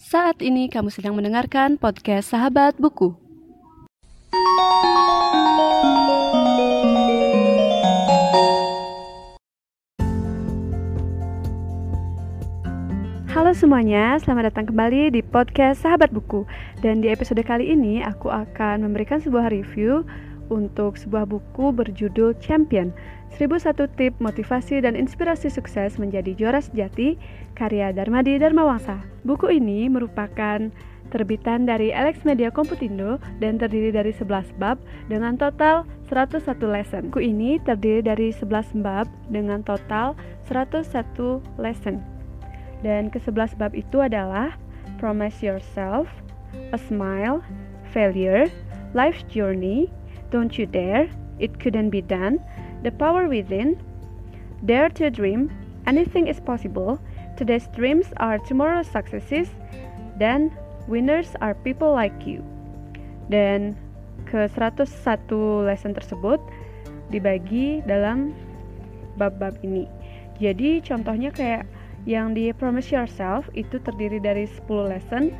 Saat ini kamu sedang mendengarkan podcast Sahabat Buku. Halo semuanya, selamat datang kembali di podcast Sahabat Buku. Dan di episode kali ini aku akan memberikan sebuah review untuk sebuah buku berjudul Champion 1001 Tip Motivasi dan Inspirasi Sukses Menjadi Juara Sejati karya Darmadi Darmawangsa. Buku ini merupakan terbitan dari Alex Media Komputindo dan terdiri dari 11 bab dengan total 101 lesson. Buku ini terdiri dari 11 bab dengan total 101 lesson. Dan ke-11 bab itu adalah Promise Yourself, A Smile, Failure, Life's Journey, Don't You Dare, It Couldn't Be Done, The Power Within, Dare to Dream, Anything is Possible, Today's Dreams are Tomorrow's Successes, dan Winners are People Like You. Dan ke 101 lesson tersebut dibagi dalam bab-bab ini. Jadi contohnya kayak yang di Promise Yourself itu terdiri dari 10 lesson,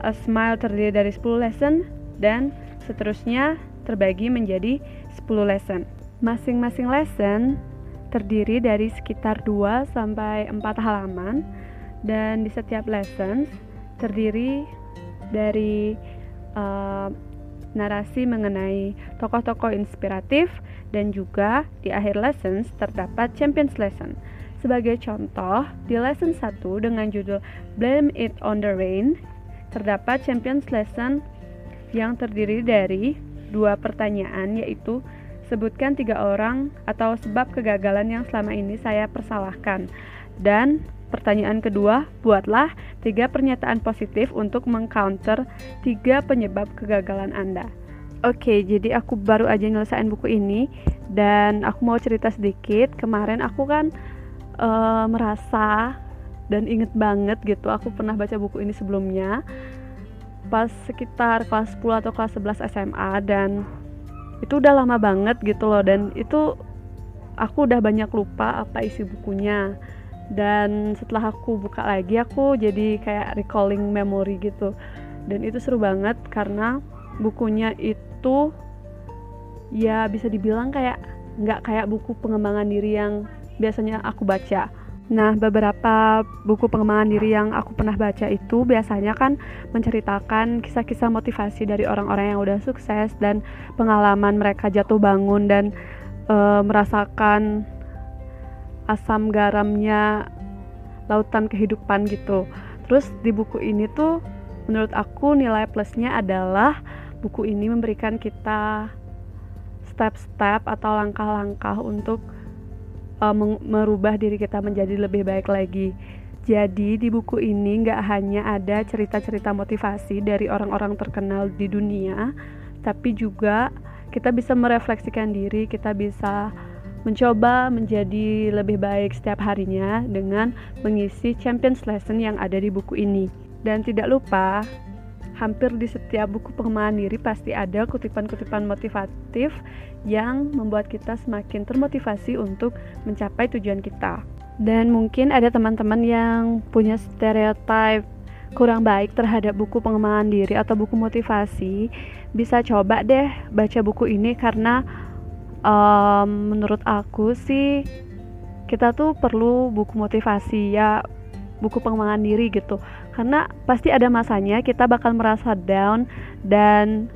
A Smile terdiri dari 10 lesson, dan seterusnya terbagi menjadi 10 lesson. Masing-masing lesson terdiri dari sekitar 2 sampai 4 halaman dan di setiap lessons terdiri dari uh, narasi mengenai tokoh-tokoh inspiratif dan juga di akhir lessons terdapat champions lesson. Sebagai contoh, di lesson 1 dengan judul Blame It on the Rain terdapat champions lesson yang terdiri dari dua pertanyaan yaitu sebutkan tiga orang atau sebab kegagalan yang selama ini saya persalahkan dan pertanyaan kedua buatlah tiga pernyataan positif untuk mengcounter tiga penyebab kegagalan Anda. Oke, jadi aku baru aja nyelesain buku ini dan aku mau cerita sedikit. Kemarin aku kan uh, merasa dan inget banget gitu, aku pernah baca buku ini sebelumnya pas sekitar kelas 10 atau kelas 11 SMA dan itu udah lama banget gitu loh. Dan itu aku udah banyak lupa apa isi bukunya. Dan setelah aku buka lagi aku jadi kayak recalling memory gitu. Dan itu seru banget karena bukunya itu ya bisa dibilang kayak nggak kayak buku pengembangan diri yang biasanya aku baca Nah, beberapa buku pengembangan diri yang aku pernah baca itu biasanya kan menceritakan kisah-kisah motivasi dari orang-orang yang udah sukses dan pengalaman mereka jatuh bangun dan e, merasakan asam garamnya lautan kehidupan gitu. Terus di buku ini tuh menurut aku nilai plusnya adalah buku ini memberikan kita step-step atau langkah-langkah untuk uh, merubah diri kita menjadi lebih baik lagi. Jadi di buku ini nggak hanya ada cerita-cerita motivasi dari orang-orang terkenal di dunia, tapi juga kita bisa merefleksikan diri, kita bisa mencoba menjadi lebih baik setiap harinya dengan mengisi Champions Lesson yang ada di buku ini. Dan tidak lupa, hampir di setiap buku pengembangan diri pasti ada kutipan-kutipan motivatif yang membuat kita semakin termotivasi untuk mencapai tujuan kita. Dan mungkin ada teman-teman yang punya stereotip kurang baik terhadap buku pengembangan diri atau buku motivasi, bisa coba deh baca buku ini karena um, menurut aku sih kita tuh perlu buku motivasi ya buku pengembangan diri gitu karena pasti ada masanya kita bakal merasa down dan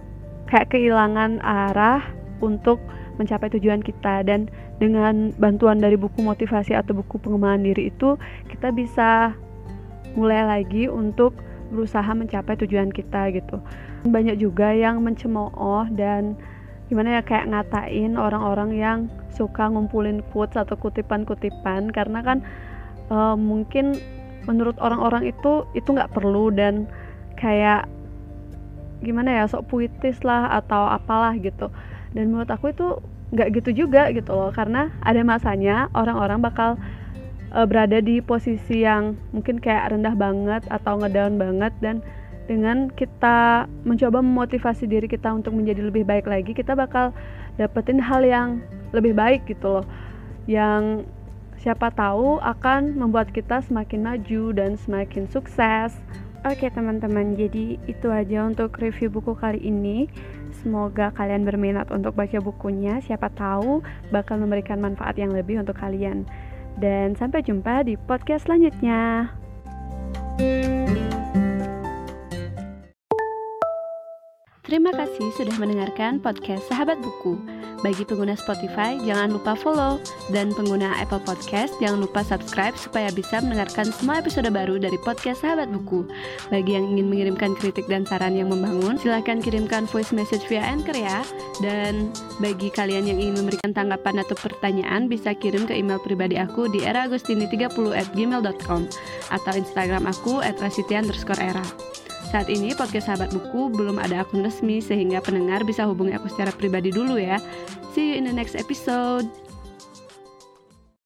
kayak kehilangan arah untuk mencapai tujuan kita. Dan dengan bantuan dari buku motivasi atau buku pengembangan diri itu kita bisa mulai lagi untuk berusaha mencapai tujuan kita gitu. Banyak juga yang mencemooh dan gimana ya kayak ngatain orang-orang yang suka ngumpulin quotes atau kutipan-kutipan. Karena kan uh, mungkin menurut orang-orang itu itu nggak perlu dan kayak gimana ya sok puitis lah atau apalah gitu. Dan menurut aku itu nggak gitu juga gitu loh karena ada masanya orang-orang bakal uh, berada di posisi yang mungkin kayak rendah banget atau ngedown banget dan dengan kita mencoba memotivasi diri kita untuk menjadi lebih baik lagi kita bakal dapetin hal yang lebih baik gitu loh. Yang siapa tahu akan membuat kita semakin maju dan semakin sukses. Oke teman-teman, jadi itu aja untuk review buku kali ini. Semoga kalian berminat untuk baca bukunya. Siapa tahu bakal memberikan manfaat yang lebih untuk kalian. Dan sampai jumpa di podcast selanjutnya. Terima kasih sudah mendengarkan podcast Sahabat Buku. Bagi pengguna Spotify, jangan lupa follow. Dan pengguna Apple Podcast, jangan lupa subscribe supaya bisa mendengarkan semua episode baru dari podcast Sahabat Buku. Bagi yang ingin mengirimkan kritik dan saran yang membangun, silahkan kirimkan voice message via Anchor ya. Dan bagi kalian yang ingin memberikan tanggapan atau pertanyaan, bisa kirim ke email pribadi aku di eragustini30 at gmail.com atau Instagram aku at era. Saat ini podcast Sahabat Buku belum ada akun resmi sehingga pendengar bisa hubungi aku secara pribadi dulu ya. See you in the next episode.